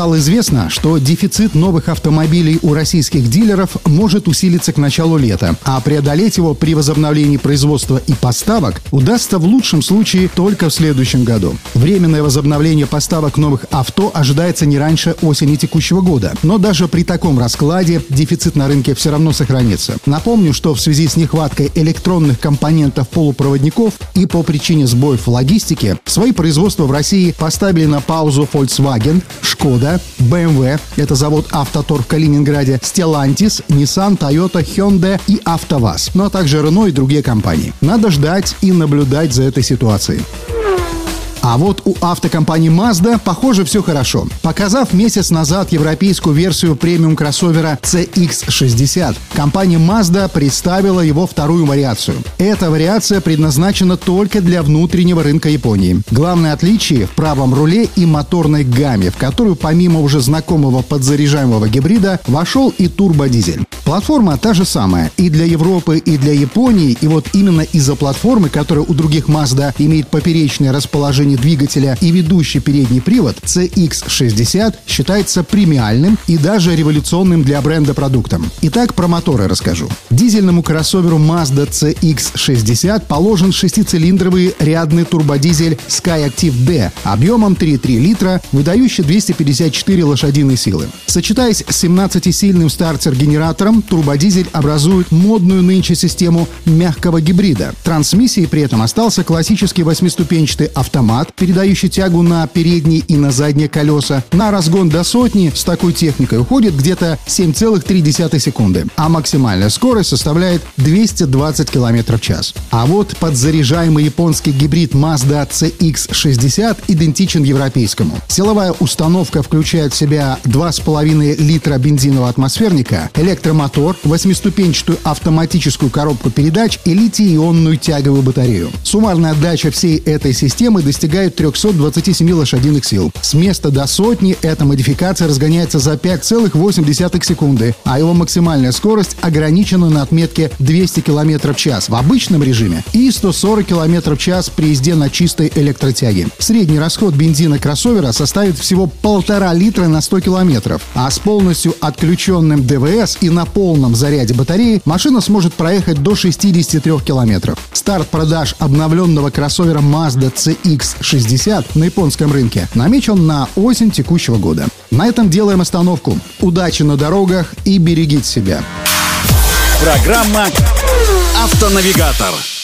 Стало известно, что дефицит новых автомобилей у российских дилеров может усилиться к началу лета, а преодолеть его при возобновлении производства и поставок удастся в лучшем случае только в следующем году. Временное возобновление поставок новых авто ожидается не раньше осени текущего года, но даже при таком раскладе дефицит на рынке все равно сохранится. Напомню, что в связи с нехваткой электронных компонентов полупроводников и по причине сбоев в логистике свои производства в России поставили на паузу Volkswagen, Skoda, Skoda, BMW, это завод Автотор в Калининграде, Stellantis, Nissan, Toyota, Hyundai и АвтоВАЗ, ну а также Renault и другие компании. Надо ждать и наблюдать за этой ситуацией. А вот у автокомпании Mazda, похоже, все хорошо. Показав месяц назад европейскую версию премиум кроссовера CX-60, компания Mazda представила его вторую вариацию. Эта вариация предназначена только для внутреннего рынка Японии. Главное отличие в правом руле и моторной гамме, в которую помимо уже знакомого подзаряжаемого гибрида вошел и турбодизель. Платформа та же самая и для Европы, и для Японии, и вот именно из-за платформы, которая у других Mazda имеет поперечное расположение двигателя и ведущий передний привод, CX-60 считается премиальным и даже революционным для бренда продуктом. Итак, про моторы расскажу. Дизельному кроссоверу Mazda CX-60 положен шестицилиндровый рядный турбодизель SkyActiv D объемом 3,3 литра, выдающий 254 лошадиные силы. Сочетаясь с 17-сильным стартер-генератором, турбодизель образует модную нынче систему мягкого гибрида. Трансмиссией при этом остался классический восьмиступенчатый автомат, передающий тягу на передние и на задние колеса. На разгон до сотни с такой техникой уходит где-то 7,3 секунды, а максимальная скорость составляет 220 км в час. А вот подзаряжаемый японский гибрид Mazda CX-60 идентичен европейскому. Силовая установка включает в себя 2,5 литра бензинового атмосферника, электромотор мотор, восьмиступенчатую автоматическую коробку передач и литий-ионную тяговую батарею. Суммарная отдача всей этой системы достигает 327 лошадиных сил. С места до сотни эта модификация разгоняется за 5,8 секунды, а его максимальная скорость ограничена на отметке 200 км в час в обычном режиме и 140 км в час при езде на чистой электротяге. Средний расход бензина кроссовера составит всего полтора литра на 100 км, а с полностью отключенным ДВС и на полном заряде батареи машина сможет проехать до 63 километров. Старт продаж обновленного кроссовера Mazda CX-60 на японском рынке намечен на осень текущего года. На этом делаем остановку. Удачи на дорогах и берегите себя. Программа «Автонавигатор».